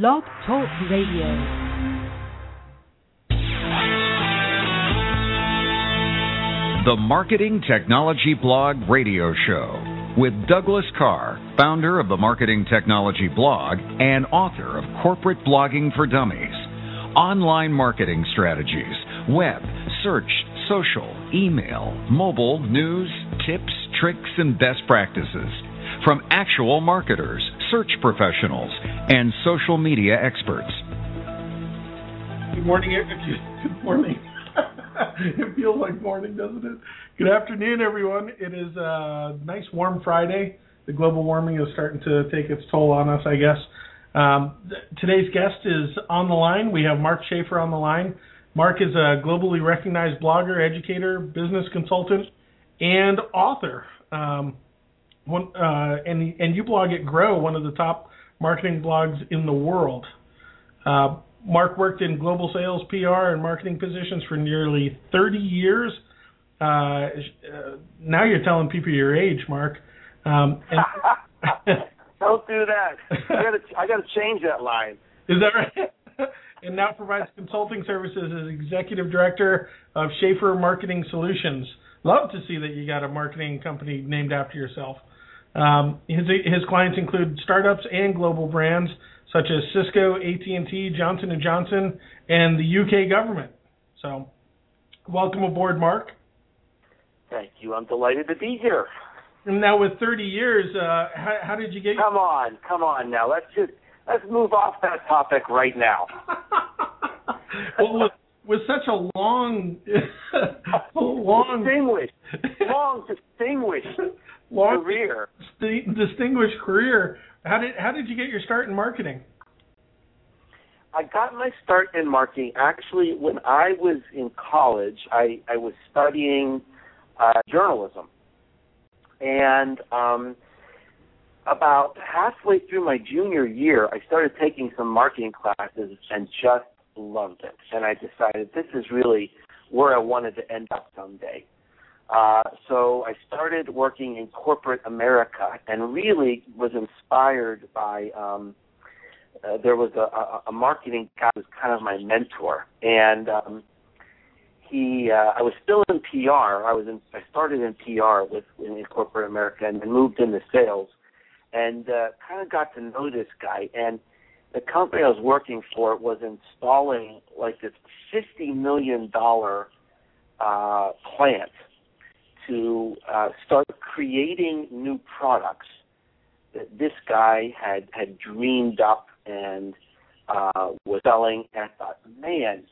Blog Talk Radio. The Marketing Technology Blog Radio Show with Douglas Karr, founder of the Marketing Technology Blog and author of Corporate Blogging for Dummies. Online marketing strategies, web, search, social, email, mobile, news, tips, tricks, and best practices from actual marketers, search professionals, and social media experts. Good morning. Good morning. it feels like morning, doesn't it? Good afternoon, everyone. It is a nice warm Friday. The global warming is starting to take its toll on us, I guess. Um, th- today's guest is on the line. We have Mark Schaefer on the line. Mark is a globally recognized blogger, educator, business consultant, and author. Um, one, uh, and and you blog at Grow, one of the top marketing blogs in the world. Uh, Mark worked in global sales, PR, and marketing positions for nearly 30 years. Uh, uh, now you're telling people your age, Mark. Um, and, Don't do that. I gotta, I gotta change that line. Is that right? and now provides consulting services as executive director of Schaefer Marketing Solutions. Love to see that you got a marketing company named after yourself. Um, his his clients include startups and global brands such as Cisco, AT&T, Johnson and Johnson, and the UK government. So, welcome aboard, Mark. Thank you. I'm delighted to be here. And now, with 30 years, uh, how, how, did you get? Come on, come on. Now let's just let's move off that topic right now. well, with, with such a long, long, distinguished, long, distinguished long career, st- distinguished career. How did how did you get your start in marketing? I got my start in marketing actually when I was in college. I I was studying uh, journalism, and um, about halfway through my junior year, I started taking some marketing classes and just loved it. And I decided this is really where I wanted to end up someday. Uh, so I started working in corporate America and really was inspired by. Um, uh, there was a, a, marketing guy who was kind of my mentor, and um, he. Uh, I was still in PR. I was in. I started in PR with in corporate America and then moved into sales, and uh, kind of got to know this guy. And the company I was working for was installing like this fifty million dollar uh, plant to uh, start creating new products that this guy had had dreamed up and uh, was selling. And I thought, man,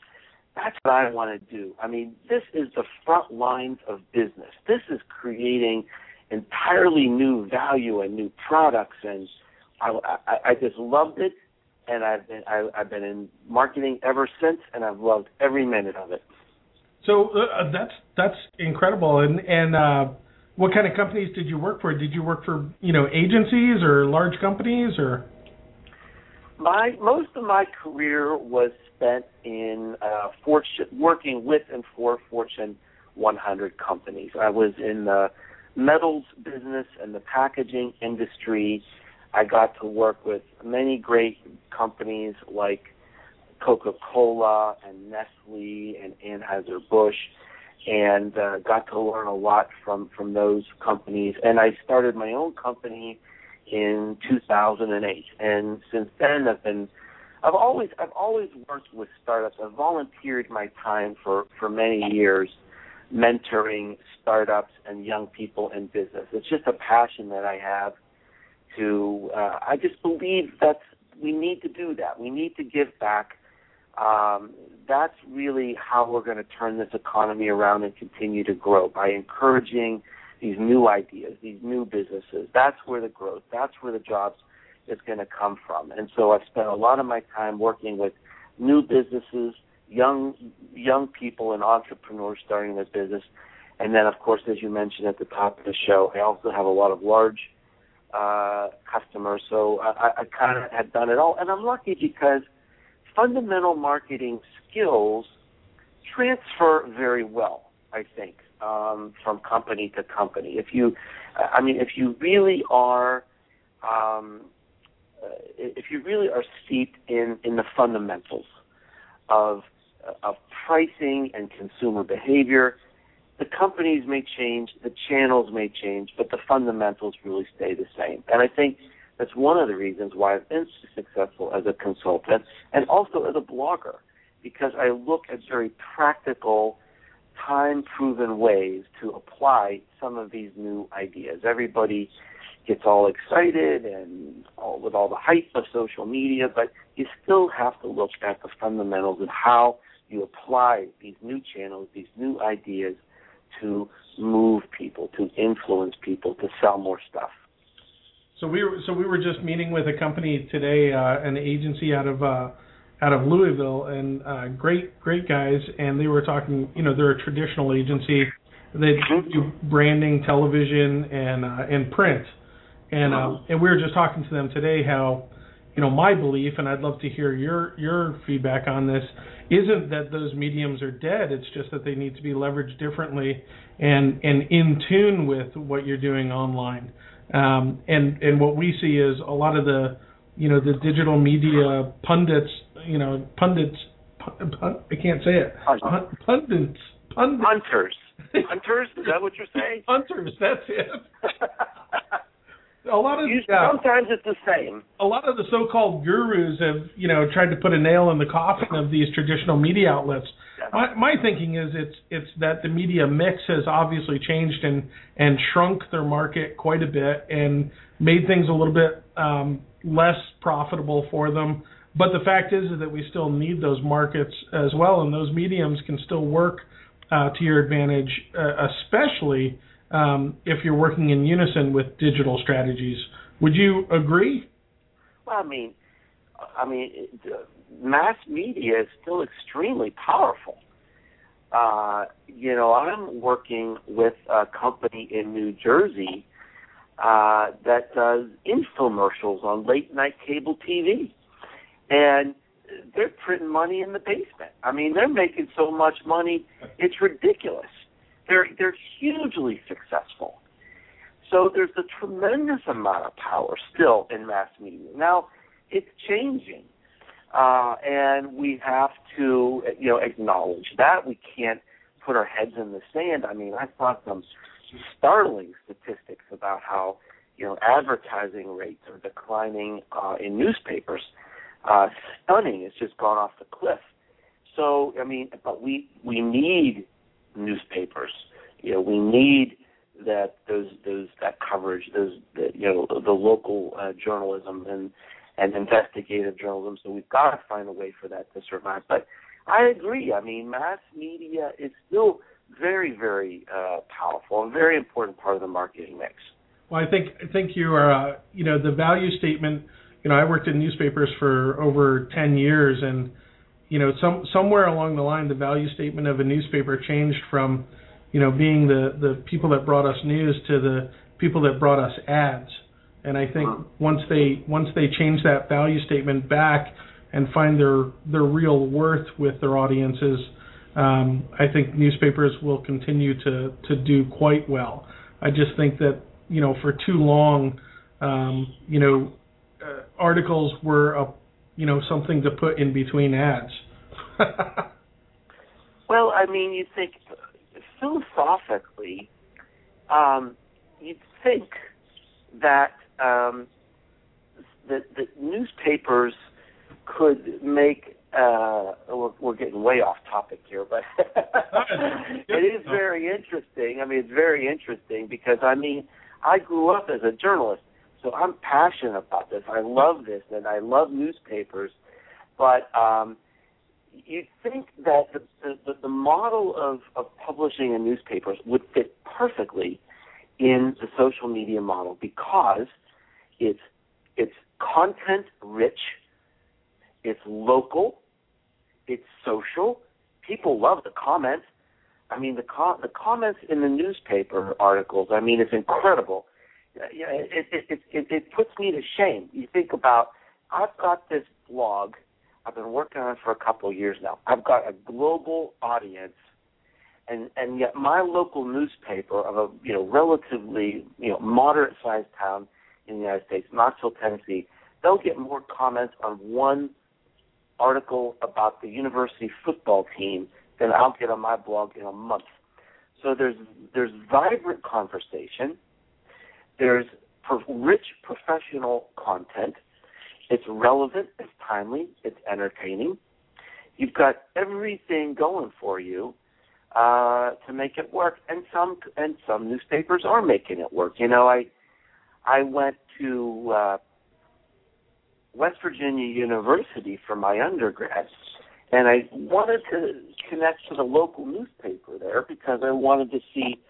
that's what I want to do. I mean, this is the front lines of business. This is creating entirely new value and new products, and I, I, I just loved it. And I've been I, I've been in marketing ever since, and I've loved every minute of it. So uh, that's that's incredible. And and uh, what kind of companies did you work for? Did you work for you know agencies or large companies or? My most of my career was spent in uh, Fortune, working with and for Fortune 100 companies. I was in the metals business and the packaging industry. I got to work with many great companies like Coca-Cola and Nestle and Anheuser-Busch and uh, got to learn a lot from from those companies and I started my own company in 2008 and since then I've been I've always I've always worked with startups. I've volunteered my time for for many years mentoring startups and young people in business. It's just a passion that I have to uh, I just believe that we need to do that. We need to give back um, that's really how we're going to turn this economy around and continue to grow by encouraging these new ideas, these new businesses. That's where the growth, that's where the jobs is going to come from. And so I've spent a lot of my time working with new businesses, young young people and entrepreneurs starting their business. And then, of course, as you mentioned at the top of the show, I also have a lot of large uh, customers. So I, I kind of had done it all, and I'm lucky because – fundamental marketing skills transfer very well, I think, um, from company to company. If you, I mean, if you really are um, if you really are steeped in in the fundamentals of of pricing and consumer behavior, the companies may change, the channels may change, but the fundamentals really stay the same. And I think that's one of the reasons why I've been so successful as a consultant and also as a blogger, because I look at very practical, time proven ways to apply some of these new ideas. Everybody gets all excited and all, with all the hype of social media, but you still have to look at the fundamentals of how you apply these new channels, these new ideas to move people, to influence people, to sell more stuff. So we were so we were just meeting with a company today, uh, an agency out of uh, out of Louisville, and uh, great great guys, and they were talking. You know, they're a traditional agency. They do branding, television, and uh, and print, and uh, and we were just talking to them today how you know, my belief, and I'd love to hear your your feedback on this, isn't that those mediums are dead. It's just that they need to be leveraged differently and and in tune with what you're doing online. Um, and and what we see is a lot of the you know the digital media pundits, you know pundits. Pun, pun, I can't say it. Pun, pundits. Pundits. Hunters. Hunters. Is that what you're saying? Hunters. That's it. a lot of yeah, sometimes it's the same. A lot of the so-called gurus have, you know, tried to put a nail in the coffin of these traditional media outlets. My my thinking is it's it's that the media mix has obviously changed and and shrunk their market quite a bit and made things a little bit um, less profitable for them. But the fact is, is that we still need those markets as well, and those mediums can still work uh, to your advantage, uh, especially um, if you're working in unison with digital strategies. Would you agree? Well, I mean, I mean, mass media is still extremely powerful. Uh, you know, I'm working with a company in New Jersey uh, that does infomercials on late night cable TV, and they're printing money in the basement. I mean, they're making so much money, it's ridiculous. They're they're hugely successful. So there's a tremendous amount of power still in mass media. Now it's changing, uh, and we have to you know acknowledge that we can't put our heads in the sand. I mean, I saw some startling statistics about how you know advertising rates are declining uh, in newspapers. Uh, stunning. It's just gone off the cliff. So I mean, but we we need newspapers. You know, we need that those those that coverage, those the, you know the local uh, journalism and and investigative journalism. So we've got to find a way for that to survive. But I agree. I mean, mass media is still very very uh, powerful and very important part of the marketing mix. Well, I think I think you are uh, you know the value statement. You know, I worked in newspapers for over ten years and you know, some somewhere along the line, the value statement of a newspaper changed from, you know, being the the people that brought us news to the people that brought us ads. And I think once they once they change that value statement back and find their their real worth with their audiences, um, I think newspapers will continue to to do quite well. I just think that you know for too long, um, you know, uh, articles were a you know something to put in between ads. well, I mean, you think philosophically, um, you'd think that um, that the newspapers could make. Uh, we're, we're getting way off topic here, but it is very interesting. I mean, it's very interesting because I mean, I grew up as a journalist so I'm passionate about this. I love this, and I love newspapers. But um, you'd think that the, the, the model of, of publishing in newspapers would fit perfectly in the social media model because it's it's content rich, it's local, it's social. People love the comments. I mean, the the comments in the newspaper articles. I mean, it's incredible it, it, it, it, it puts me to shame. You think about, I've got this blog. I've been working on for a couple of years now. I've got a global audience, and and yet my local newspaper of a you know relatively you know moderate sized town in the United States, Knoxville, Tennessee, they'll get more comments on one article about the university football team than I'll get on my blog in a month. So there's there's vibrant conversation. There's pro- rich professional content. It's relevant. It's timely. It's entertaining. You've got everything going for you uh, to make it work, and some and some newspapers are making it work. You know, I I went to uh, West Virginia University for my undergrad, and I wanted to connect to the local newspaper there because I wanted to see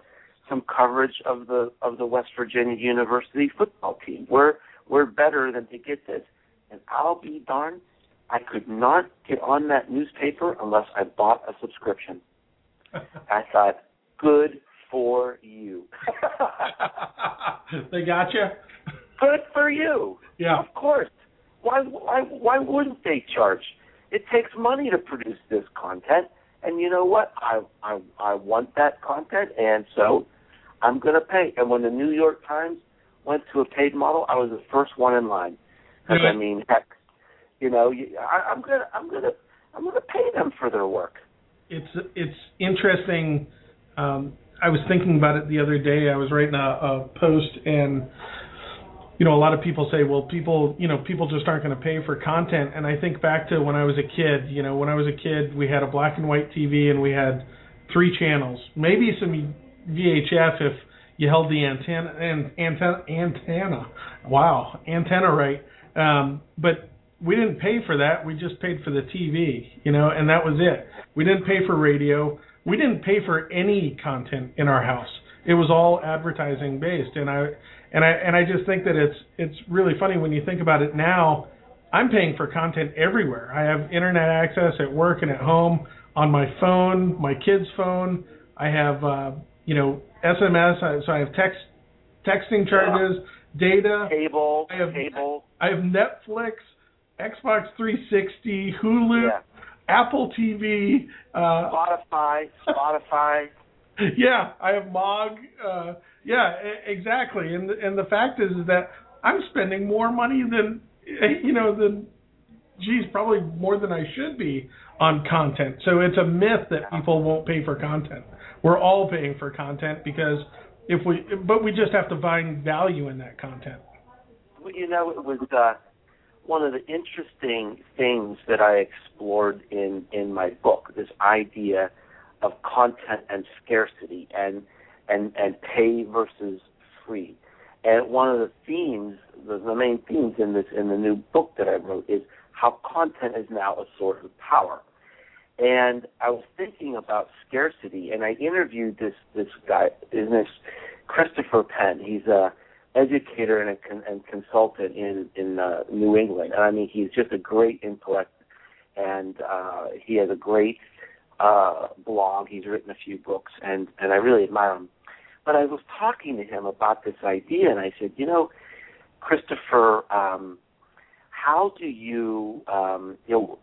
some coverage of the of the West Virginia University football team. We're we're better than to get this, and I'll be darned, I could not get on that newspaper unless I bought a subscription. I thought, good for you. they got you. Good for you. Yeah. Of course. Why why why wouldn't they charge? It takes money to produce this content, and you know what? I I I want that content, and so I'm going to pay. And when the New York Times went to a paid model, I was the first one in line. Because I mean, heck, you know, I, I'm gonna I'm gonna I'm gonna pay them for their work. It's it's interesting. Um, I was thinking about it the other day. I was writing a, a post and you know, a lot of people say, well, people, you know, people just aren't going to pay for content. And I think back to when I was a kid. You know, when I was a kid, we had a black and white TV and we had three channels, maybe some VHF if you held the antenna and antenna antenna. Wow, antenna right. Um, but we didn't pay for that. We just paid for the TV, you know, and that was it. We didn't pay for radio. We didn't pay for any content in our house. It was all advertising based, and I and I and I just think that it's it's really funny when you think about it now. I'm paying for content everywhere. I have internet access at work and at home on my phone, my kid's phone. I have uh, you know SMS, so I have text texting charges, data, cable, I have cable. I have Netflix, Xbox 360, Hulu, Yeah. Apple TV. Uh, Spotify, Spotify. yeah, I have Mog. Uh, yeah, exactly. And the, and the fact is, is that I'm spending more money than you know than geez, probably more than I should be on content. So it's a myth that people won't pay for content. We're all paying for content because if we, but we just have to find value in that content. You know, it was uh, one of the interesting things that I explored in in my book. This idea of content and scarcity, and and and pay versus free. And one of the themes, the, the main themes in this in the new book that I wrote is how content is now a source of power. And I was thinking about scarcity, and I interviewed this this guy. His name's Christopher Penn. He's a educator and a con- and consultant in in uh, New England. And I mean, he's just a great intellect, and uh, he has a great uh, blog. He's written a few books, and and I really admire him. But I was talking to him about this idea, and I said, you know, Christopher, um, how do you, um, you know,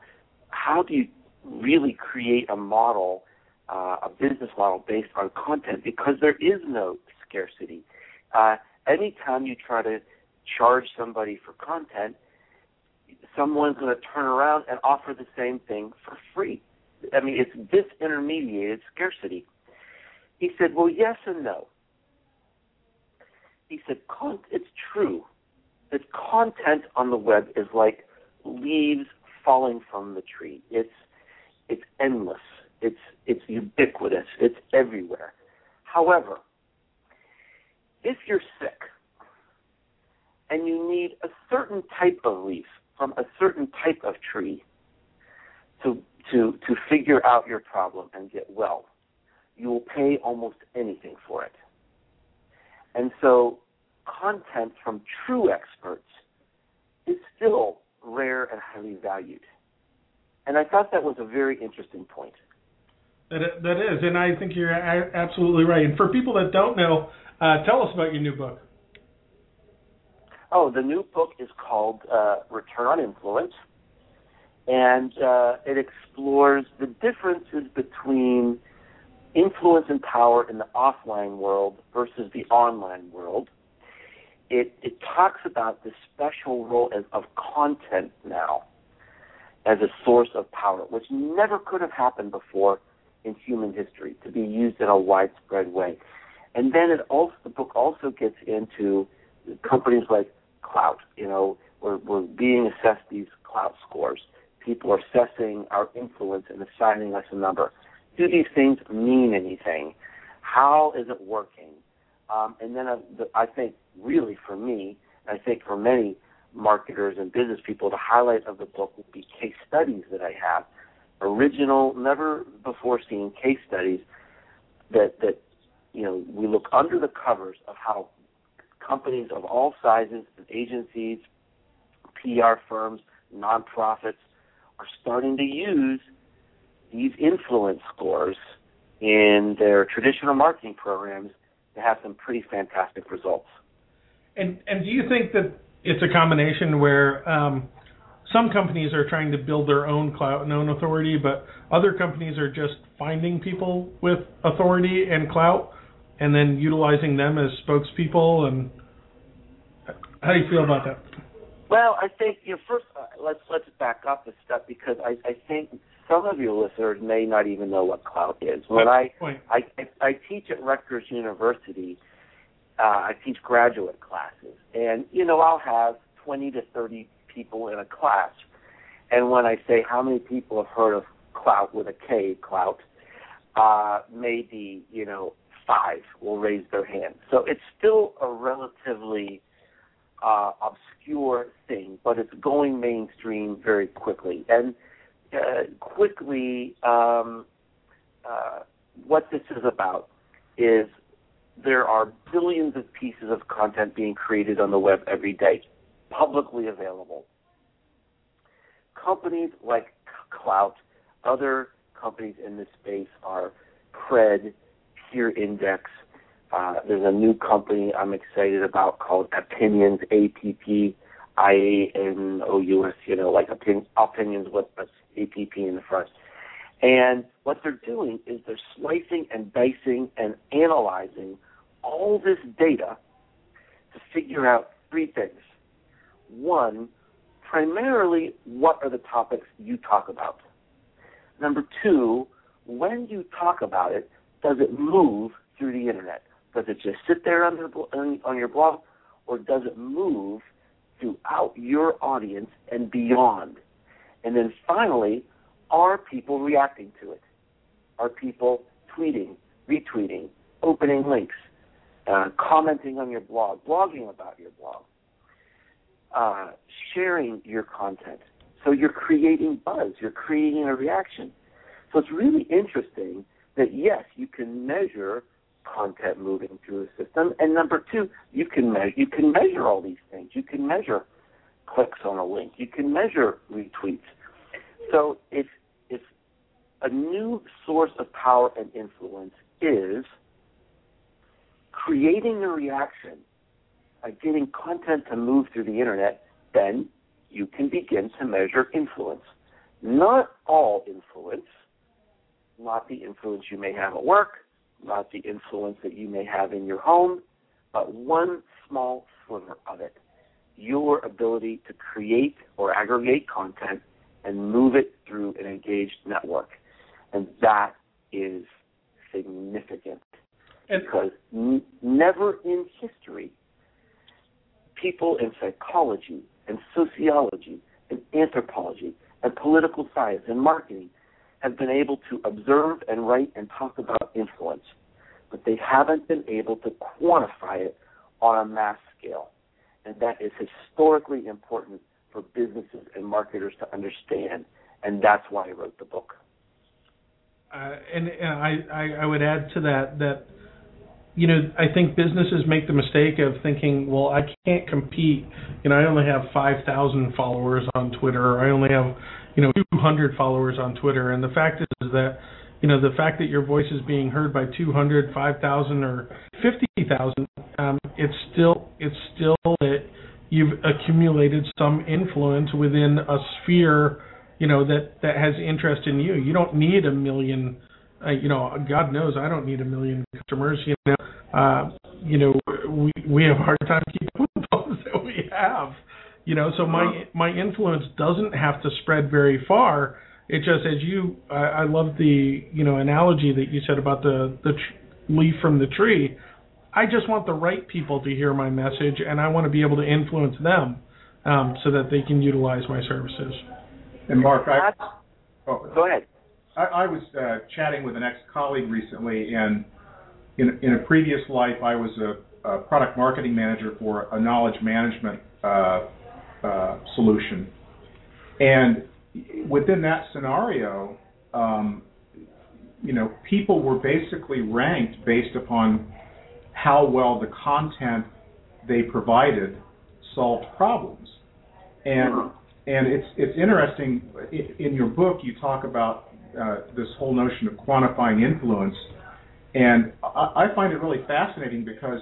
how do you really create a model, uh, a business model based on content? Because there is no scarcity. Uh, anytime you try to charge somebody for content, someone's going to turn around and offer the same thing for free. I mean, it's disintermediated scarcity. He said, well, yes and no. He said, it's true that content on the web is like leaves falling from the tree. It's it's endless. It's it's ubiquitous. It's everywhere. However, if you're sick and you need a certain type of leaf from a certain type of tree to to to figure out your problem and get well, you will pay almost anything for it. And so content from true experts is still rare and highly valued. And I thought that was a very interesting point. That that is, and I think you're absolutely right. And for people that don't know, uh, tell us about your new book. Oh, the new book is called uh, Return on Influence, and uh, it explores the differences between influence and power in the offline world versus the online world. it it talks about the special role as, of content now as a source of power, which never could have happened before in human history to be used in a widespread way. And then it also the book also gets into companies like Klout. You know, we're we're being assessed these Klout scores. People are assessing our influence and assigning us a number. Do these things mean anything? How is it working? Um, and then uh, the, I think really for me, I think for many marketers and business people, the highlight of the book will be case studies that I have, original, never before seen case studies that that you know we look under the covers of how companies of all sizes, agencies, PR firms, nonprofits are starting to use these influence scores in their traditional marketing programs to have some pretty fantastic results. And and do you think that it's a combination where um, some companies are trying to build their own clout and own authority, but other companies are just finding people with authority and clout and then utilizing them as spokespeople and how do you feel about that? Well, I think you know, first uh, let's let's back up a step because I, I think some of your listeners may not even know what Klout is. When I I, I, I teach at Rutgers University, uh, I teach graduate classes, and you know I'll have 20 to 30 people in a class, and when I say how many people have heard of Klout with a K, Klout, uh, maybe you know five will raise their hand. So it's still a relatively uh, obscure thing, but it's going mainstream very quickly. And uh, quickly, um, uh, what this is about is there are billions of pieces of content being created on the web every day, publicly available. Companies like Klout, other companies in this space are Kred, Peer Index. Uh, there's a new company I'm excited about called Appinions, A P P I A N O U S. You know, like opin- opinions with a P P in the front. And what they're doing is they're slicing and dicing and analyzing all this data to figure out three things. One, primarily, what are the topics you talk about? Number two, when you talk about it, does it move through the internet? Does it just sit there on, on your blog, or does it move throughout your audience and beyond? And then finally, are people reacting to it? Are people tweeting, retweeting, opening links, uh, commenting on your blog, blogging about your blog, uh, sharing your content? So you're creating buzz, you're creating a reaction. So it's really interesting that yes, you can measure content moving through the system, and number two, you can measure you can measure all these things. You can measure clicks on a link. You can measure retweets. So it's it's a new source of power and influence is creating a reaction by getting content to move through the internet, then you can begin to measure influence. Not all influence, not the influence you may have at work, not the influence that you may have in your home, but one small sliver of it. Your ability to create or aggregate content and move it through an engaged network. And that is significant because n- never in history people in psychology and sociology and anthropology and political science and marketing have been able to observe and write and talk about influence, but they haven't been able to quantify it on a mass scale. And that is historically important for businesses and marketers to understand, and that's why I wrote the book. Uh, and, and I, I, I would add to that that you know, I think businesses make the mistake of thinking, well, I can't compete. You know, I only have 5,000 followers on Twitter. Or I only have, you know, 200 followers on Twitter. And the fact is that, you know, the fact that your voice is being heard by 200, 5,000, or 50,000, um, it's still it's still that you've accumulated some influence within a sphere, you know, that that has interest in you. You don't need a million. Uh, you know, God knows I don't need a million customers. You know, uh, you know, we we have a hard time keeping up with clubs that we have. You know, so my my influence doesn't have to spread very far. It just as you, I, I love the you know analogy that you said about the the tr- leaf from the tree. I just want the right people to hear my message, and I want to be able to influence them um, so that they can utilize my services. And Mark, I oh, go ahead. I, I was uh, chatting with an ex-colleague recently, and in in a previous life, I was a, a product marketing manager for a knowledge management uh, uh, solution, and within that scenario, um, you know, people were basically ranked based upon how well the content they provided solved problems, and and it's it's interesting. In your book, you talk about uh, this whole notion of quantifying influence, and I, I find it really fascinating because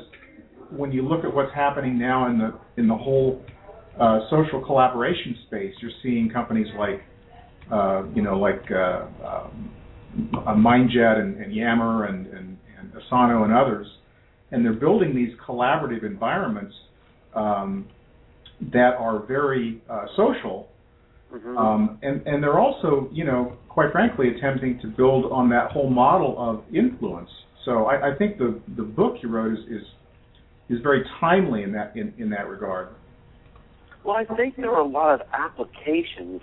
when you look at what's happening now in the in the whole uh, social collaboration space, you're seeing companies like uh, you know like uh, um, MindJet and, and Yammer and, and, and Asana and others, and they're building these collaborative environments um, that are very uh, social Mm-hmm. Um, and, and they're also, you know, quite frankly, attempting to build on that whole model of influence. So I, I think the, the book you wrote is, is is very timely in that in, in that regard. Well, I think there are a lot of applications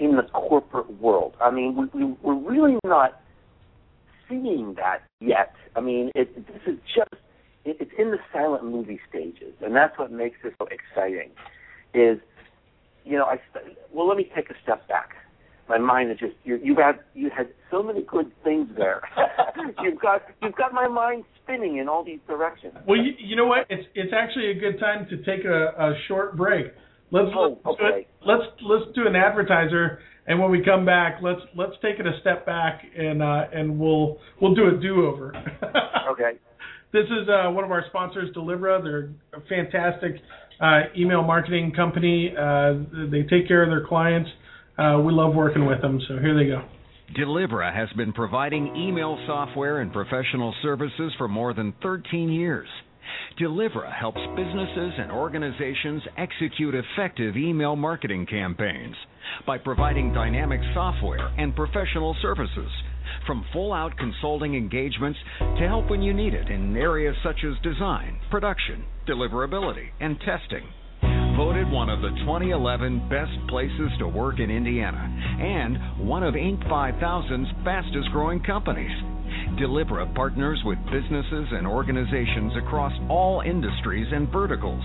in the corporate world. I mean, we, we, we're really not seeing that yet. I mean, it, this is just it, it's in the silent movie stages, and that's what makes this so exciting. Is you know, I well, let me take a step back. My mind is just you. You had you had so many good things there. you've got you've got my mind spinning in all these directions. Well, you, you know what? It's it's actually a good time to take a, a short break. Let's oh, let's, okay. let's let's do an advertiser, and when we come back, let's let's take it a step back and uh, and we'll we'll do a do over. okay. This is uh, one of our sponsors, Delivra. They're fantastic email marketing company. Uh, they take care of their clients. Uh, we love working with them, so here they go. Delivra has been providing email software and professional services for more than 13 years. Delivra helps businesses and organizations execute effective email marketing campaigns by providing dynamic software and professional services from full out consulting engagements to help when you need it in areas such as design, production, deliverability, and testing. Voted one of the 2011 best places to work in Indiana and one of Inc. 5000's fastest growing companies. Delivra partners with businesses and organizations across all industries and verticals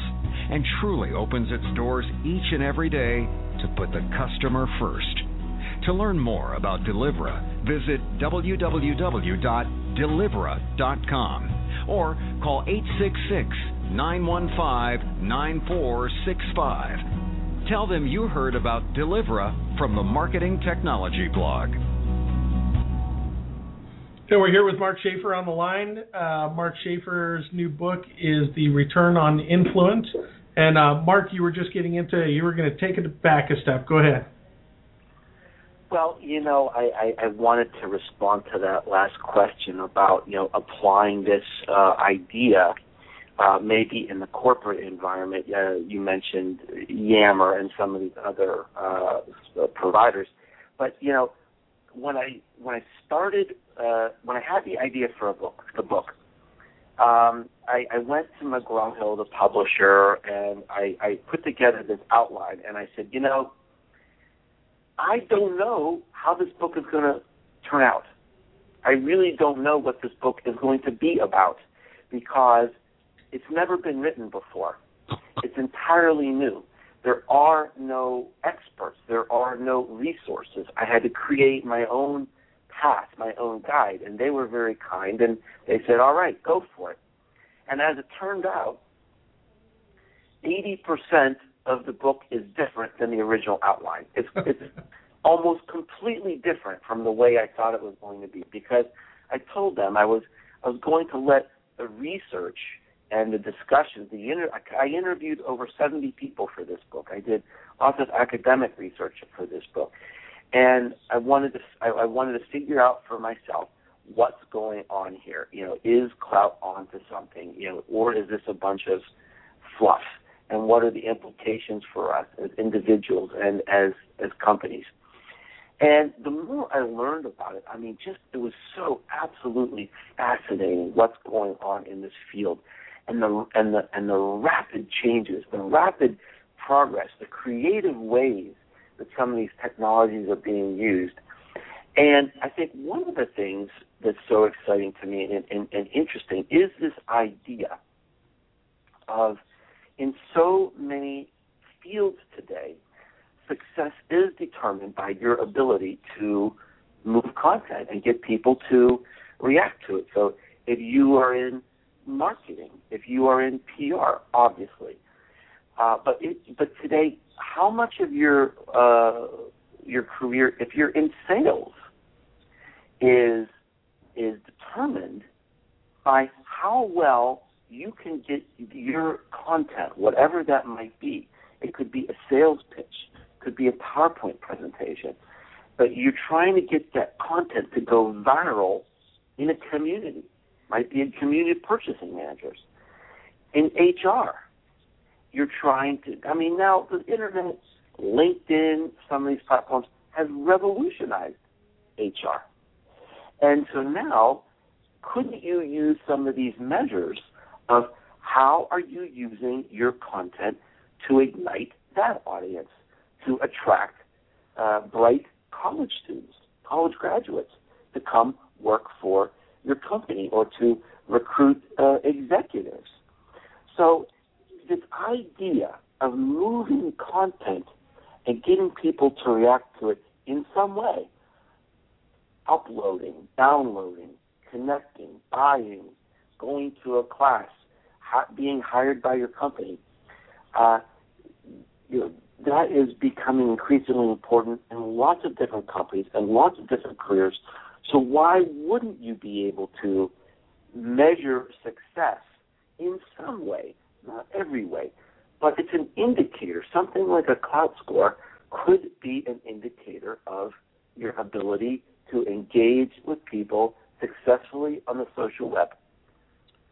and truly opens its doors each and every day to put the customer first. To learn more about Delivra, visit www.delivra.com or call 866 915 9465. Tell them you heard about Delivra from the Marketing Technology blog. So we're here with Mark Schaefer on the line. Uh, Mark Schaefer's new book is The Return on Influence. And uh, Mark, you were just getting into, you were going to take it back a step. Go ahead. Well, you know, I, I, I wanted to respond to that last question about you know applying this uh, idea uh, maybe in the corporate environment. Uh, you mentioned Yammer and some of these other uh, providers, but you know when I when I started uh, when I had the idea for a book, the book, um, I, I went to McGraw Hill, the publisher, and I, I put together this outline, and I said, you know I don't know how this book is going to turn out. I really don't know what this book is going to be about because it's never been written before. It's entirely new. There are no experts. There are no resources. I had to create my own path, my own guide, and they were very kind and they said, "All right, go for it." And as it turned out, 80% of the book is different than the original outline. It's it's almost completely different from the way I thought it was going to be because I told them I was I was going to let the research and the discussions. The inter- I interviewed over 70 people for this book. I did lots of academic research for this book, and I wanted to I, I wanted to figure out for myself what's going on here. You know, is Klout onto something? You know, or is this a bunch of fluff? And what are the implications for us as individuals and as as companies. And the more I learned about it, I mean, just it was so absolutely fascinating what's going on in this field, and the and the and the rapid changes, the rapid progress, the creative ways that some of these technologies are being used. And I think one of the things that's so exciting to me and, and, and interesting is this idea of in so many fields today, success is determined by your ability to move content and get people to react to it. So if you are in marketing, if you are in PR, obviously, uh, but it, but today, how much of your uh, your career, if you're in sales, is is determined by how well you can get your content, whatever that might be. It could be a sales pitch, could be a PowerPoint presentation, but you're trying to get that content to go viral in a community. Might be in community purchasing managers, in HR. You're trying to. I mean, now the internet, LinkedIn, some of these platforms has revolutionized HR, and so now, couldn't you use some of these measures of how are you using your content to ignite that audience, to attract uh, bright college students, college graduates to come work for your company or to recruit uh, executives. So, this idea of moving content and getting people to react to it in some way, uploading, downloading, connecting, buying, going to a class, being hired by your company, uh, you know, that is becoming increasingly important in lots of different companies and lots of different careers. So why wouldn't you be able to measure success in some way, not every way, but it's an indicator. Something like a Klout score could be an indicator of your ability to engage with people successfully on the social web.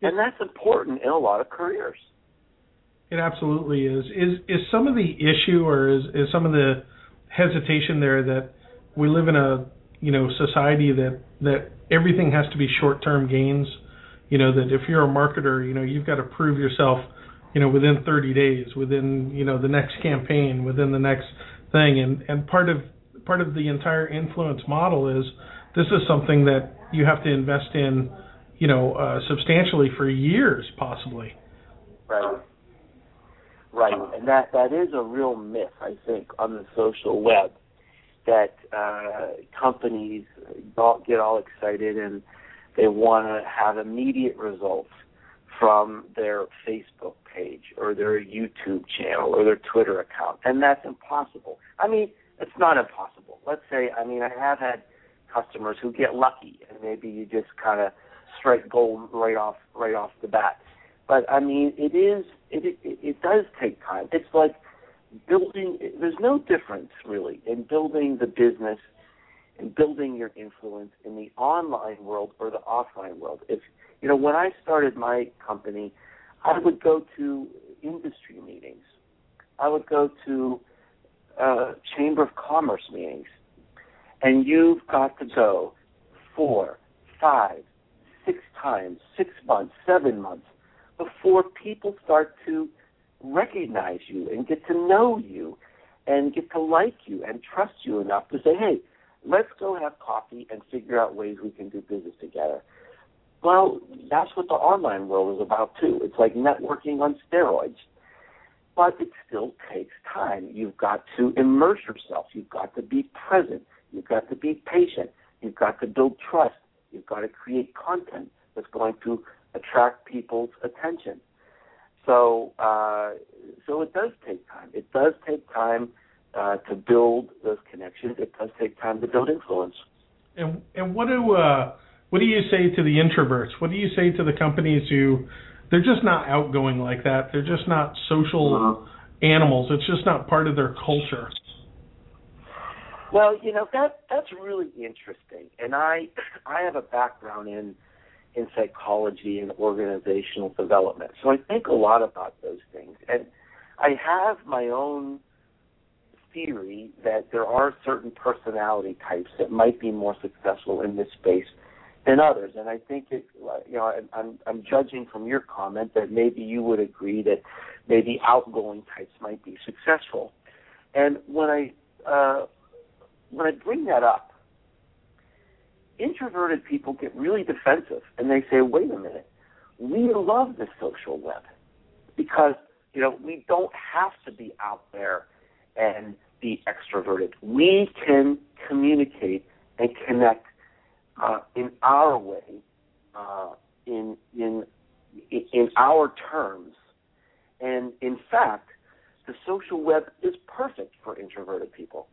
And that's important in a lot of careers. It absolutely is. Is is some of the issue or is, is some of the hesitation there that we live in a you know society that that everything has to be short term gains? You know that if you're a marketer, you know you've got to prove yourself, you know within 30 days, within you know the next campaign, within the next thing, and and part of part of the entire influence model is this is something that you have to invest in, you know, uh, substantially for years, possibly. Right. Right, and that that is a real myth, I think, on the social web that uh, companies get all excited and they want to have immediate results from their Facebook page or their YouTube channel or their Twitter account, and that's impossible. I mean, it's not impossible. Let's say, I mean, I have had customers who get lucky, and maybe you just kind of strike gold right off right off the bat. But I mean, it is it, it it does take time. It's like building. There's no difference really in building the business and building your influence in the online world or the offline world. If you know, when I started my company, I would go to industry meetings. I would go to uh, chamber of commerce meetings and you've got to go four, five, six times, six months, seven months before people start to recognize you and get to know you and get to like you and trust you enough to say, hey, let's go have coffee and figure out ways we can do business together. Well, that's what the online world is about too. It's like networking on steroids. But it still takes time. You've got to immerse yourself. You've got to be present. You've got to be patient. You've got to build trust. You've got to create content that's going to attract people's attention. So, uh, so it does take time. It does take time uh, to build those connections. It does take time to build influence. And and what do uh, what do you say to the introverts? What do you say to the companies who they're just not outgoing like that? They're just not social uh-huh. animals. It's just not part of their culture. Well, you know that that's really interesting, and I I have a background in in psychology and organizational development, so I think a lot about those things. And I have my own theory that there are certain personality types that might be more successful in this space than others, and I think it. You know, I'm I'm judging from your comment that maybe you would agree that maybe outgoing types might be successful, and when I uh, when I bring that up, introverted people get really defensive and they say, "Wait a minute, we love the social web because you know we don't have to be out there and be extroverted. We can communicate and connect uh, in our way, uh, in in in our terms, and in fact, the social web is perfect for introverted people.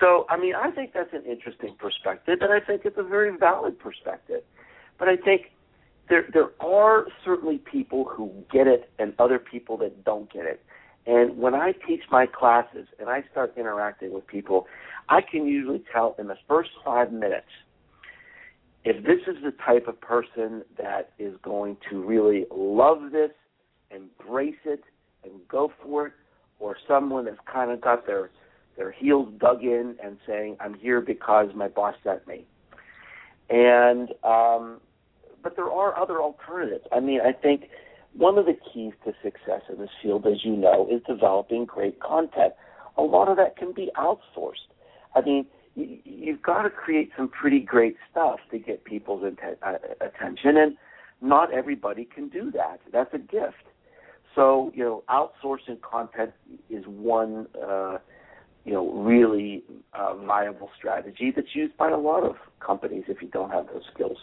So, I mean, I think that's an interesting perspective, and I think it's a very valid perspective. But I think there there are certainly people who get it and other people that don't get it. And when I teach my classes and I start interacting with people, I can usually tell in the first five minutes if this is the type of person that is going to really love this, embrace it, and go for it, or someone that's kind of got their their heels dug in and saying, "I'm here because my boss sent me." And um, but there are other alternatives. I mean, I think one of the keys to success in this field, as you know, is developing great content. A lot of that can be outsourced. I mean, you, you've got to create some pretty great stuff to get people's inten- uh, attention, and not everybody can do that. That's a gift. So, you know, outsourcing content is one, uh, you know, really uh, viable strategy that's used by a lot of companies if you don't have those skills.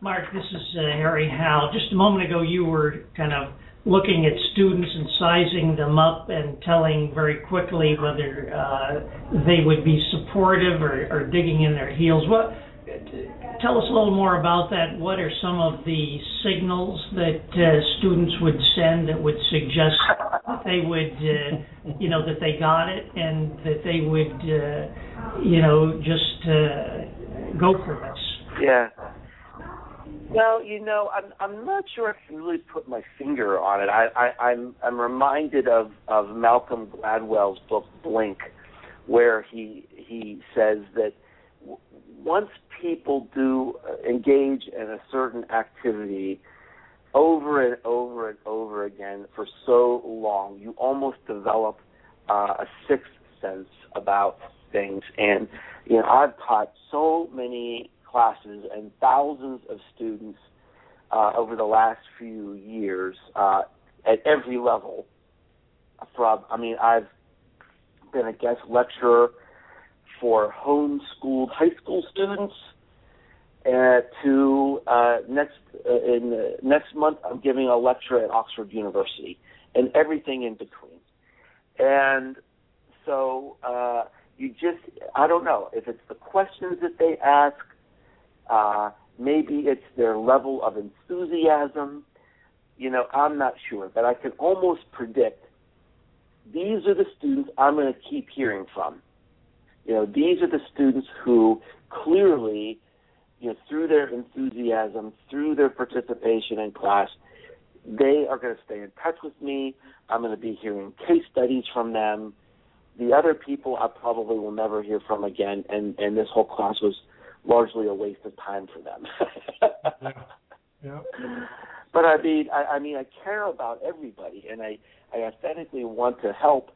Mark, this is uh, Harry Howell. Just a moment ago, you were kind of looking at students and sizing them up and telling very quickly whether uh, they would be supportive or, or, digging in their heels. What? Tell us a little more about that. What are some of the signals that uh, students would send that would suggest that they would, uh, you know, that they got it and that they would, uh, you know, just uh, go for this? Yeah. Well, you know, I'm I'm not sure I can really put my finger on it. I, I I'm I'm reminded of of Malcolm Gladwell's book Blink, where he he says that once people do uh, engage in a certain activity over and over and over again for so long, you almost develop uh, a sixth sense about things. And you know, I've taught so many classes and thousands of students uh, over the last few years uh, at every level. From I mean, I've been a guest lecturer for homeschooled high school students. Uh, to uh, next uh, in uh, next month, I'm giving a lecture at Oxford University, and everything in between. And so uh, you just I don't know if it's the questions that they ask uh, maybe it's their level of enthusiasm. You know, I'm not sure, but I can almost predict these are the students I'm going to keep hearing from. You know, these are the students who clearly, you know, through their enthusiasm, through their participation in class, they are going to stay in touch with me. I'm going to be hearing case studies from them. The other people I probably will never hear from again, and and this whole class was largely a waste of time for them. yeah. yeah. But I mean, I, I mean, I care about everybody, and I, I authentically want to help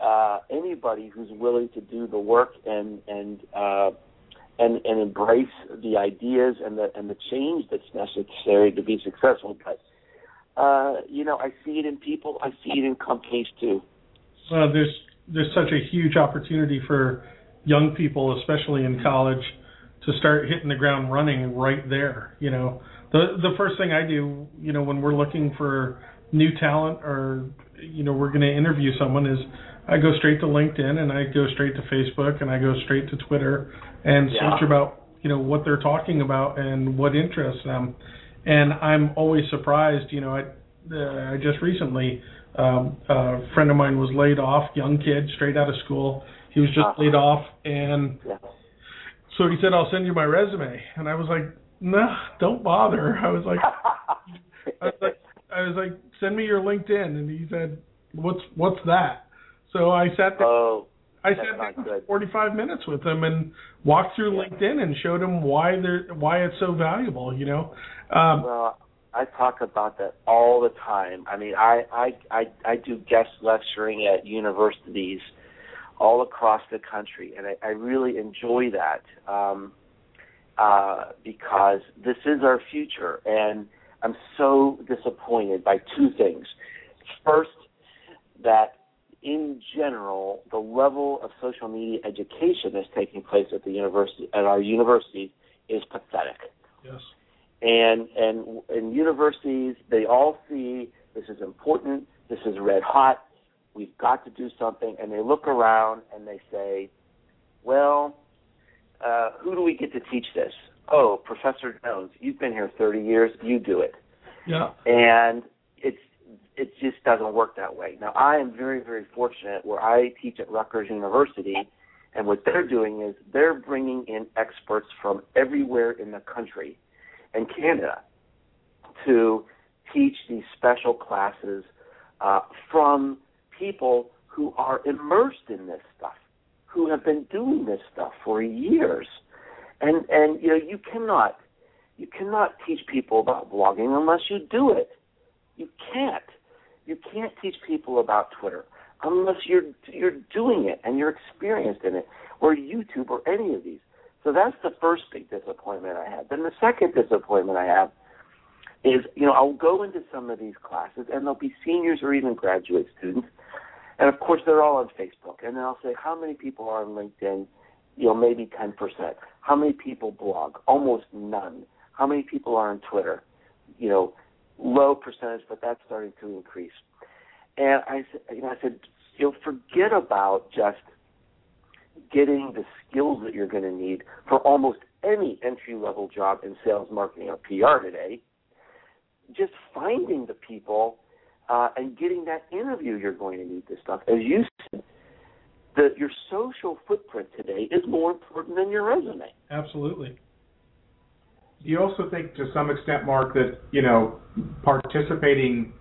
uh, anybody who's willing to do the work and and uh, and and embrace the ideas and the and the change that's necessary to be successful. But uh, you know, I see it in people. I see it in companies too. Well, there's there's such a huge opportunity for young people, especially in college, to start hitting the ground running right there. You know, the the first thing I do, you know, when we're looking for new talent or you know we're going to interview someone is I go straight to LinkedIn and I go straight to Facebook and I go straight to Twitter and yeah. search about you know what they're talking about and what interests them. And I'm always surprised. You know, I uh, I just recently um, a friend of mine was laid off, young kid, straight out of school. He was just uh-huh. laid off and. Yeah so he said, "I'll send you my resume," and I was like, "No, nah, don't bother." I was like, I was like, I was like, send me your LinkedIn, and he said, what's what's that? So I sat there. Oh, I sat there good. 45 minutes with him and walked through. LinkedIn and showed him why they're why it's so valuable. You know, um, Well, I talk about that all the time. I mean, I I I, I do guest lecturing at universities all across the country, and I, I really enjoy that um, uh, because this is our future, and I'm so disappointed by two things. First, that in general, the level of social media education that's taking place at the university at our universities is pathetic. Yes, and and and universities they all see this is important this is red hot we've got to do something and they look around and they say well uh who do we get to teach this? Oh professor jones you've been here 30 years you do it. Yeah, and it's it just doesn't work that way. Now I am very very fortunate where I teach at Rutgers University, and what they're doing is they're bringing in experts from everywhere in the country and Canada to teach these special classes uh, from people who are immersed in this stuff, who have been doing this stuff for years, and and you know you cannot you cannot teach people about blogging unless you do it. You can't. You can't teach people about Twitter unless you're you're doing it and you're experienced in it, or YouTube or any of these. So that's the first big disappointment I had. Then the second disappointment I have is, you know, I'll go into some of these classes and there'll be seniors or even graduate students, and of course they're all on Facebook. And then I'll say, how many people are on LinkedIn? You know, maybe 10%. How many people blog? Almost none. How many people are on Twitter? You know, low percentage, but that's starting to increase. And I, you know, I said, you know, forget about just getting the skills that you're going to need for almost any entry level job in sales, marketing, or PR today. Just finding the people uh, and getting that interview, you're going to need this stuff. As you said, the, your social footprint today is more important than your resume. absolutely. Do you also think, to some extent, Mark, that you know, participating,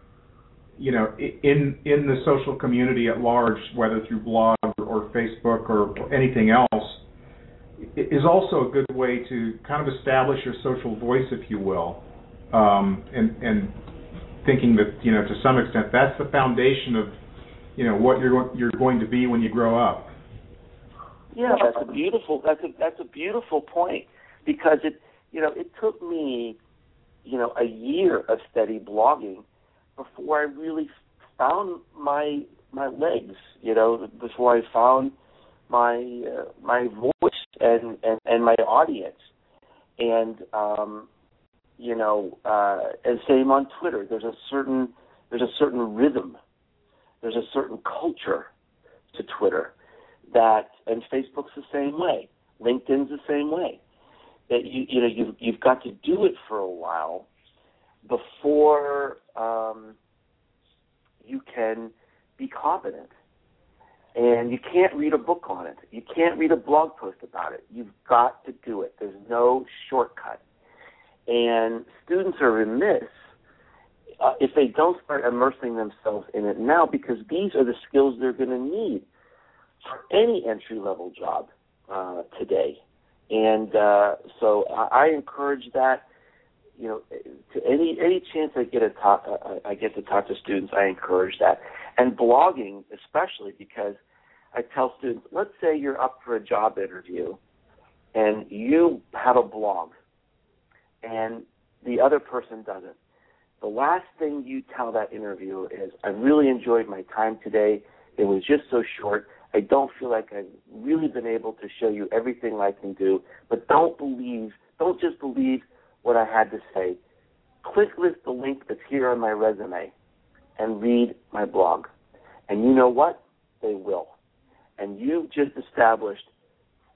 you know, in in the social community at large, whether through blog or Facebook or, anything else, is also a good way to kind of establish your social voice, if you will, um, and and thinking that you know, to some extent, that's the foundation of you know what you're you're going to be when you grow up. Yeah, that's a beautiful that's a that's a beautiful point because it you know it took me you know a year of steady blogging before I really found my my legs you know before I found my uh, my voice and, and and my audience and um you know uh and same on Twitter there's a certain there's a certain rhythm there's a certain culture to Twitter that and Facebook's the same way. LinkedIn's the same way. That you you know you you've got to do it for a while before um, you can be competent. And you can't read a book on it. You can't read a blog post about it. You've got to do it. There's no shortcut. And students are remiss uh, if they don't start immersing themselves in it now because these are the skills they're going to need for any entry level job uh, today. And uh, so I, I encourage that. You know, to any any chance I get to talk, uh, I get to talk to students, I encourage that. And blogging, especially because I tell students, let's say you're up for a job interview, and you have a blog, and the other person doesn't. The last thing you tell that interviewer is, I really enjoyed my time today. It was just so short. I don't feel like I've really been able to show you everything I can do, but don't believe, don't just believe what I had to say. Click list the link that's here on my resume and read my blog. And you know what? They will. And you've just established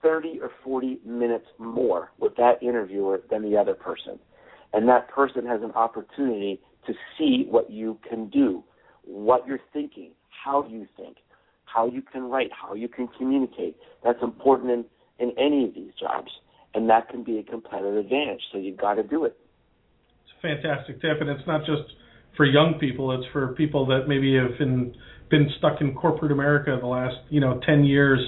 30 or 40 minutes more with that interviewer than the other person. And that person has an opportunity to see what you can do, what you're thinking, how you think, how you can write, how you can communicate. That's important in, in any of these jobs. And that can be a competitive advantage. So you've got to do it. It's a fantastic tip, and it's not just for young people. It's for people that maybe have been been stuck in corporate America the last you know ten years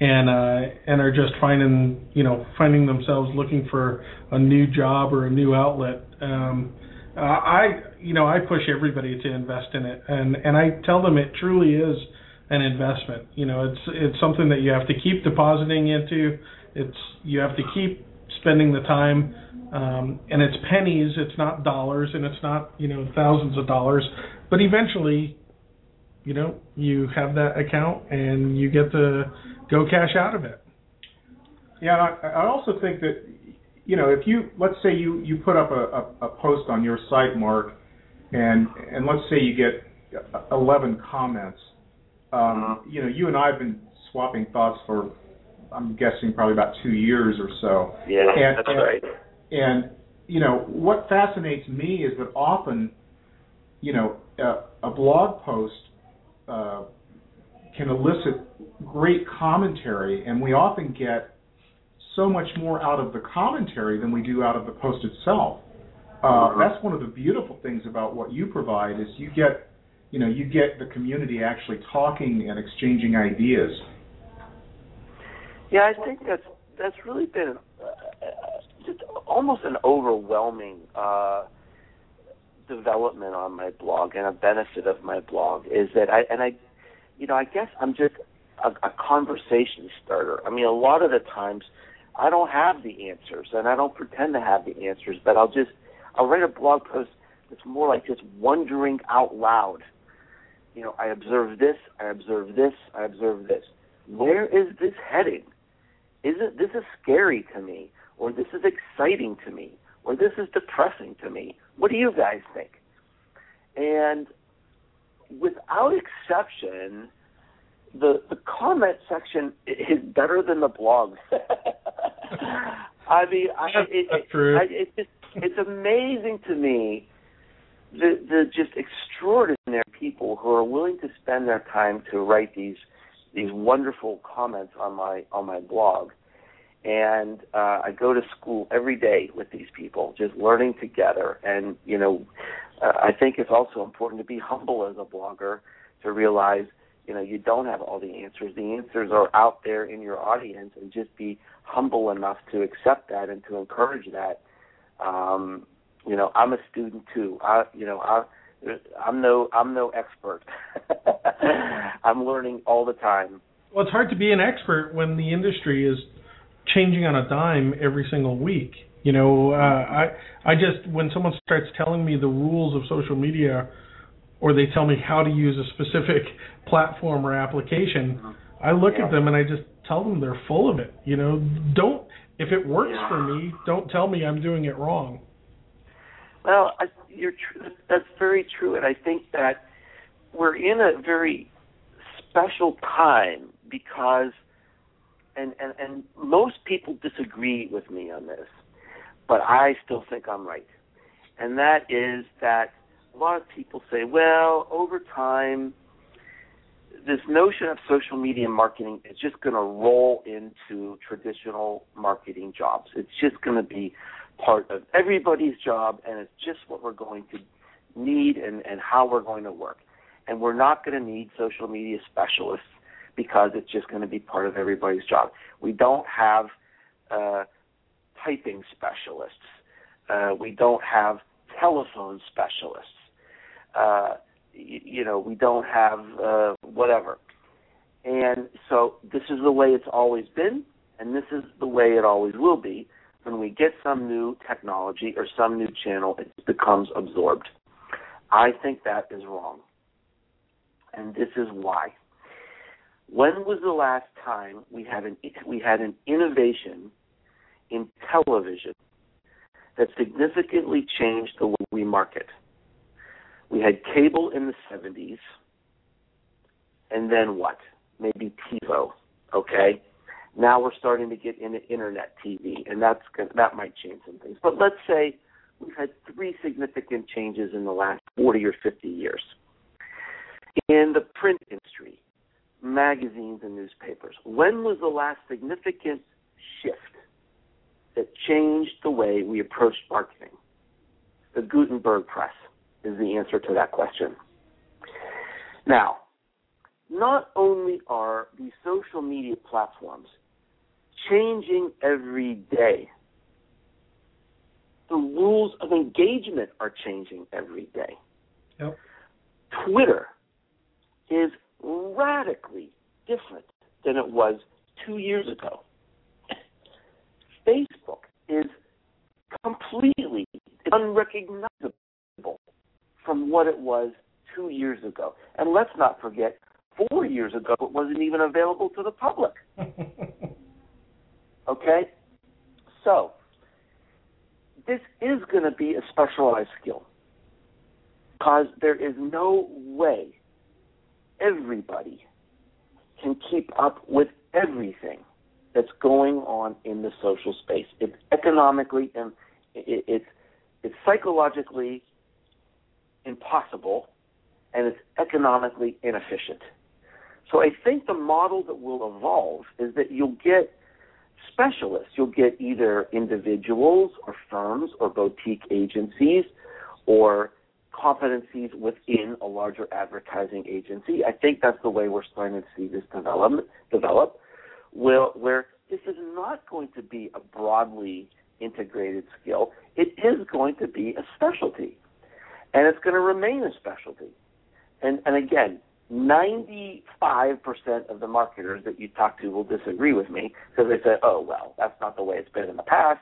and uh, and are just finding you know finding themselves looking for a new job or a new outlet. Um, uh, I you know I push everybody to invest in it, and and I tell them it truly is an investment. You know, it's it's something that you have to keep depositing into. It's you have to keep spending the time, um, and it's pennies. It's not dollars, and it's not you know thousands of dollars. But eventually, you know, you have that account, and you get to go cash out of it. Yeah, I, I also think that you know if you let's say you you put up a, a, a post on your site, Mark, and and let's say you get 11 comments. Um, you know, you and I have been swapping thoughts for I'm guessing probably about two years or so. Yeah, and, that's and, right. And you know what fascinates me is that often, you know, a, a blog post uh, can elicit great commentary, and we often get so much more out of the commentary than we do out of the post itself. Uh, Mhm. That's one of the beautiful things about what you provide is you get, you know, you get the community actually talking and exchanging ideas. Yeah, I think that's that's really been uh, just almost an overwhelming uh, development on my blog and a benefit of my blog is that I and I, you know, I guess I'm just a, a conversation starter. I mean, a lot of the times I don't have the answers and I don't pretend to have the answers, but I'll just I'll write a blog post that's more like just wondering out loud. You know, I observe this, I observe this, I observe this. Where is this heading? Is it this is scary to me, or this is exciting to me, or this is depressing to me? What do you guys think? And without exception, the the comment section is better than the blog. I mean, I, it, true. I, it's just it's amazing to me the the just extraordinary people who are willing to spend their time to write these these wonderful comments on my on my blog. And uh, I go to school every day with these people, just learning together. And you know, uh, I think it's also important to be humble as a blogger to realize, you know, you don't have all the answers. The answers are out there in your audience, and just be humble enough to accept that and to encourage that. Um, you know, I'm a student too. I, you know, I, I'm no, I'm no expert. I'm learning all the time. Well, it's hard to be an expert when the industry is changing on a dime every single week. You know, uh, I I just when someone starts telling me the rules of social media, or they tell me how to use a specific platform or application, I look Yeah. at them and I just tell them they're full of it. You know, don't if it works Yeah. for me, don't tell me I'm doing it wrong. Well, I, you're tr- that's very true, and I think that we're in a very special time because, and and and most people disagree with me on this, but I still think I'm right, and that is that a lot of people say, well, over time, this notion of social media marketing is just going to roll into traditional marketing jobs. It's just going to be part of everybody's job, and it's just what we're going to need and, and how we're going to work. And we're not going to need social media specialists because it's just going to be part of everybody's job. We don't have uh, typing specialists. Uh, we don't have telephone specialists. Uh, you, you know, we don't have uh, whatever. And so this is the way it's always been, and this is the way it always will be when we get some new technology or some new channel, it becomes absorbed. I think that is wrong. And this is why. When was the last time we had an we had an innovation in television that significantly changed the way we market? We had cable in the 70s, and then what? Maybe TiVo, okay? Now we're starting to get into internet TV, and that's that might change some things. But let's say we've had three significant changes in the last 40 or 50 years. In the print industry, magazines and newspapers, when was the last significant shift that changed the way we approached marketing? The Gutenberg press. is the answer to that question. Now, not only are these social media platforms changing every day, the rules of engagement are changing every day. Yep. Twitter is radically different than it was two years ago. Facebook is completely unrecognizable from what it was two years ago. And let's not forget, four years ago, it wasn't even available to the public. okay? So, this is going to be a specialized skill because there is no way everybody can keep up with everything that's going on in the social space. It's economically and it's it's psychologically impossible and it's economically inefficient. So I think the model that will evolve is that you'll get specialists. You'll get either individuals or firms or boutique agencies or competencies within a larger advertising agency. I think that's the way we're starting to see this develop. Develop, where, where this is not going to be a broadly integrated skill. It is going to be a specialty, and it's going to remain a specialty. And and again, 95% of the marketers that you talk to will disagree with me because they say, "Oh well, that's not the way it's been in the past."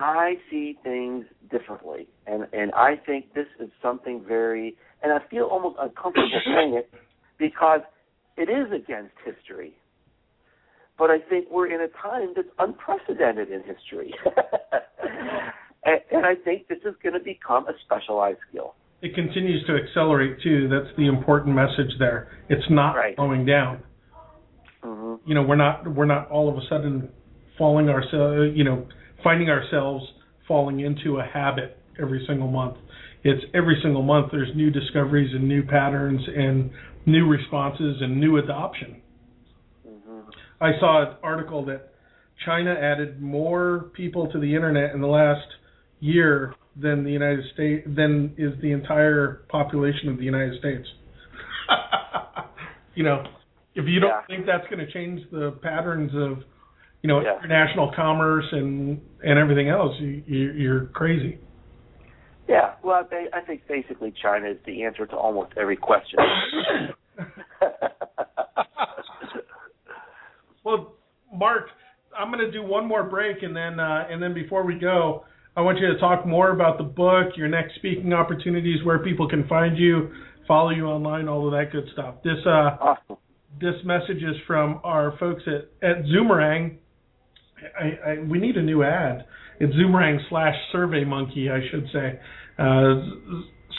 I see things differently, and and I think this is something very, and I feel almost uncomfortable saying it because it is against history. But I think we're in a time that's unprecedented in history, and, and I think this is going to become a specialized skill. It continues to accelerate too. That's the important message there. It's not Right. slowing down. hmm You know, we're not we're not all of a sudden falling ourselves. You know, finding ourselves falling into a habit every single month. It's every single month there's new discoveries and new patterns and new responses and new adoption. hmm I saw an article that China added more people to the internet in the last year than the United States than is the entire population of the United States. you know, if you don't Yeah. think that's going to change the patterns of, you know, Yeah. international commerce and and everything else, you, you, you're crazy. Yeah, well, they, I think basically China is the answer to almost every question. Well, Mark, I'm going to do one more break, and then uh, and then before we go, I want you to talk more about the book, your next speaking opportunities, where people can find you, follow you online, all of that good stuff. This uh, awesome. this message is from our folks at at Zoomerang. I, I, we need a new ad. It's Zoomerang slash Survey Monkey, I should say. Uh,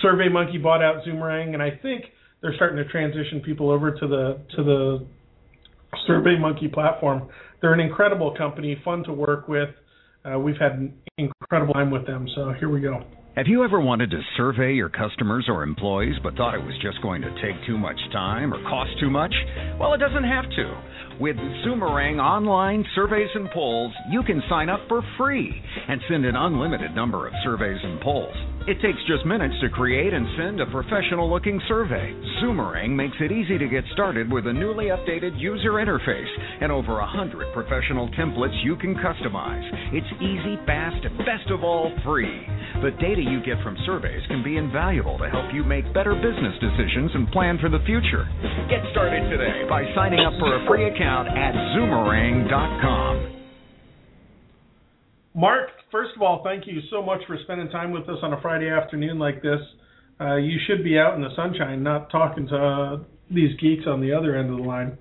Survey Monkey bought out Zoomerang, and I think they're starting to transition people over to the to the Survey Monkey platform. They're an incredible company, fun to work with. Uh, we've had an incredible time with them. So here we go. Have you ever wanted to survey your customers or employees but thought it was just going to take too much time or cost too much? Well, it doesn't have to. With Zoomerang online surveys and polls, you can sign up for free and send an unlimited number of surveys and polls. It takes just minutes to create and send a professional looking survey. Zoomerang makes it easy to get started with a newly updated user interface and over a hundred professional templates you can customize. It's easy, fast, and best of all, free. The data you get from surveys can be invaluable to help you make better business decisions and plan for the future. Get started today by signing up for a free account at zoomerang.com. Mark, first of all, thank you so much for spending time with us on a Friday afternoon like this. Uh, you should be out in the sunshine, not talking to uh, these geeks on the other end of the line.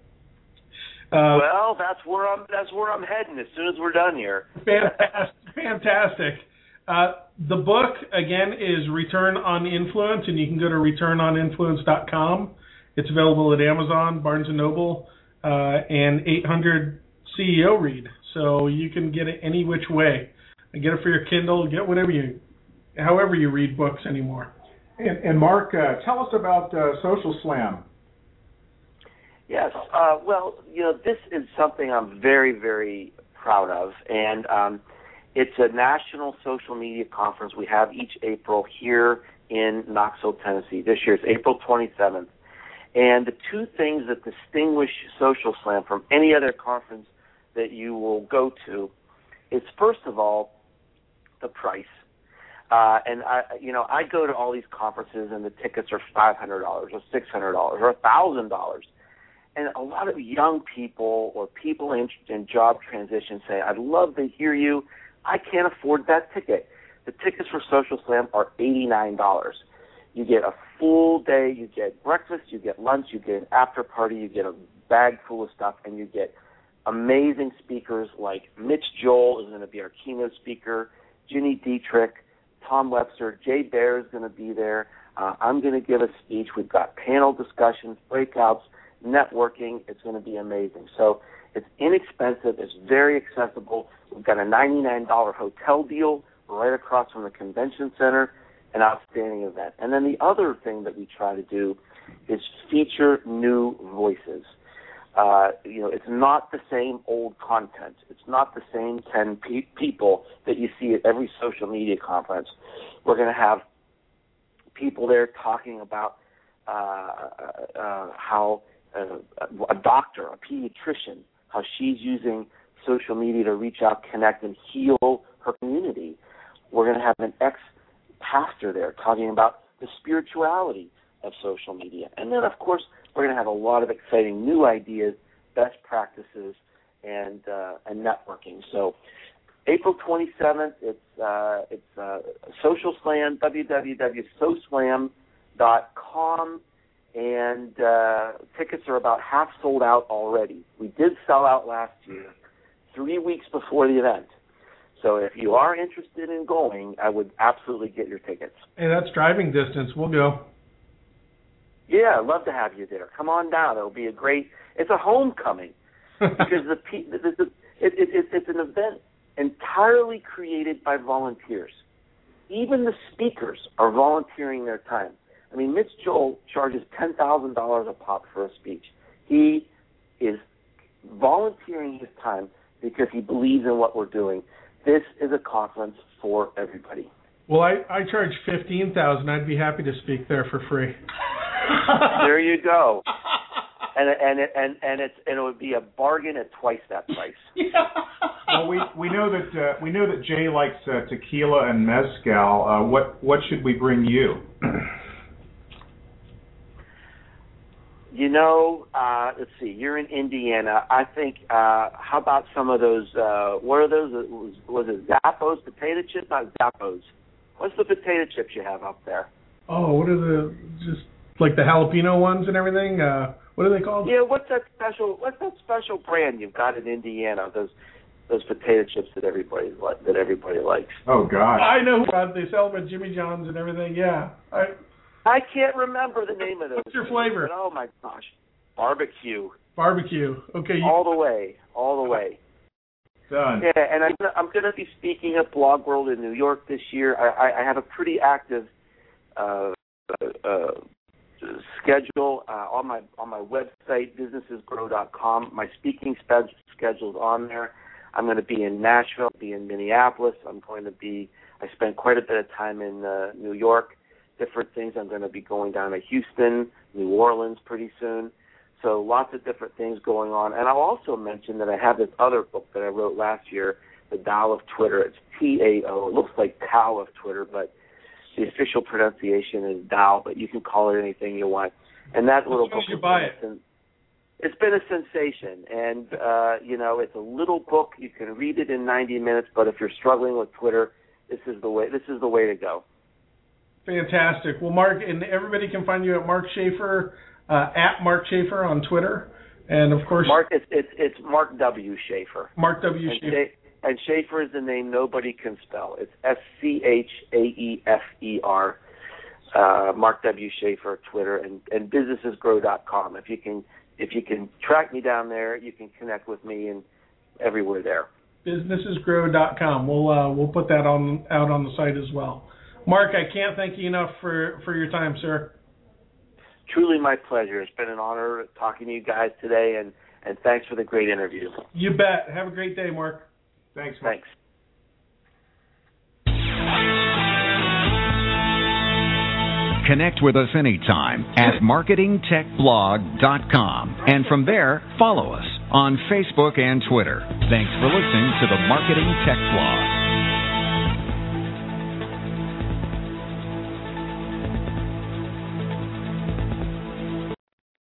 Uh, well, that's where I'm. That's where I'm heading as soon as we're done here. fantastic, fantastic. Uh, the book again is Return on Influence, and you can go to returnoninfluence.com. It's available at Amazon, Barnes and Noble, uh, and 800 CEO Read. So you can get it any which way. Get it for your Kindle. Get whatever you, however you read books anymore. And, and Mark, uh, tell us about uh, Social Slam. Yes. Uh, well, you know, this is something I'm very, very proud of, and um, it's a national social media conference we have each April here in Knoxville, Tennessee. This year is April 27th. And the two things that distinguish Social Slam from any other conference that you will go to is first of all the price. Uh, and I, you know, I go to all these conferences and the tickets are five hundred dollars or six hundred dollars or a thousand dollars, and a lot of young people or people in, in job transition say, "I'd love to hear you. I can't afford that ticket." The tickets for Social Slam are eighty nine dollars. You get a full day. You get breakfast. You get lunch. You get an after party. You get a bag full of stuff, and you get amazing speakers like Mitch Joel is going to be our keynote speaker, Gini Dietrich, Tom Webster, Jay Baer is going to be there. Uh, I'm going to give a speech. We've got panel discussions, breakouts, networking. It's going to be amazing. So it's inexpensive. It's very accessible. We've got a $99 hotel deal right across from the convention center. An outstanding event. And then the other thing that we try to do is feature new voices. Uh, you know, it's not the same old content. It's not the same 10 pe- people that you see at every social media conference. We're going to have people there talking about uh, uh, uh, how uh, a doctor, a pediatrician, how she's using social media to reach out, connect, and heal her community. We're going to have an ex pastor there talking about the spirituality of social media. And then, of course, we're going to have a lot of exciting new ideas, best practices, and uh, and networking. So, April 27th, it's uh, it's uh, Social Slam, www.soslam.com, and uh, tickets are about half sold out already. We did sell out last year, three weeks before the event. So if you are interested in going, I would absolutely get your tickets. Hey, that's driving distance. We'll go. Yeah, I'd love to have you there. Come on down. It'll be a great. It's a homecoming because the, the, the, the it, it, it, it's an event entirely created by volunteers. Even the speakers are volunteering their time. I mean, Mitch Joel charges ten thousand dollars a pop for a speech. He is volunteering his time because he believes in what we're doing. This is a conference for everybody. Well, I I charge fifteen thousand. I'd be happy to speak there for free. there you go. And and it, and and it's and it would be a bargain at twice that price. yeah. Well, we we know that uh, we know that Jay likes uh, tequila and mezcal. Uh, what what should we bring you? You know, uh, let's see. You're in Indiana. I think. Uh, how about some of those? Uh, what are those? Was, was it Zappos potato chips? Not Zappos. What's the potato chips you have up there? Oh, what are the just like the jalapeno ones and everything? Uh, what are they called? Yeah, what's that special? What's that special brand you've got in Indiana? Those those potato chips that everybody li- that everybody likes. Oh God! I know. Uh, they sell them at Jimmy John's and everything. Yeah. I, I can't remember the name of those. What's your flavor? but oh my gosh, barbecue barbecue. Okay. You, all the way, all the way. Done. Yeah, and I'm gonna, I'm going to be speaking at Blog World in New York this year. I, I, I have a pretty active uh, uh, schedule uh, on my on my website businessesgrow.com. My speaking spe- schedule's on there. I'm going to be in Nashville, be in Minneapolis. I'm going to be. I spent quite a bit of time in uh, New York. Different things. I'm going to be going down to Houston, New Orleans pretty soon. So lots of different things going on. And I'll also mention that I have this other book that I wrote last year, The Tao of Twitter. It's T A O. It looks like Tao of Twitter, but the official pronunciation is Tao, but you can call it anything you want. And that little book you buy it. It's been a sensation and uh you know it's a little book you can read it in 90 minutes but if you're struggling with twitter this is the way this is the way to go fantastic. Well, Mark and everybody can find you at Mark Schaefer uh, at Mark Schaefer on Twitter, and of course mark it's it's it's mark w schaefer Mark W. Schaefer. And Schaefer is the name nobody can spell. It's S C H A E F E R. Uh, Mark W. Schaefer, Twitter, and, and businessesgrow.com. If you can, if you can track me down there, you can connect with me and everywhere there. businessesgrow.com. We'll uh, we'll put that on out on the site as well. Mark, I can't thank you enough for for your time, sir. Truly my pleasure. It's been an honor talking to you guys today, and and thanks for the great interview. You bet. Have a great day, Mark. Thanks. Mike. Thanks.「「「Thanks. Connect with us anytime at marketingtechblog.com. And from there, follow us on Facebook and Twitter. Thanks for listening to the Marketing Tech Blog.